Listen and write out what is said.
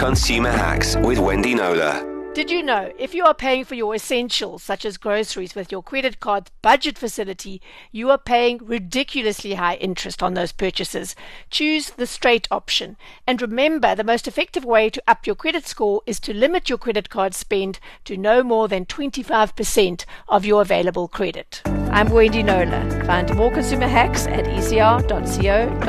Consumer Hacks with Wendy Knowler. Did you know if you are paying for your essentials, such as groceries, with your credit card's budget facility, you are paying ridiculously high interest on those purchases? Choose the straight option. And remember, the most effective way to up your credit score is to limit your credit card spend to no more than 25% of your available credit. I'm Wendy Knowler. Find more consumer hacks at ecr.co.za.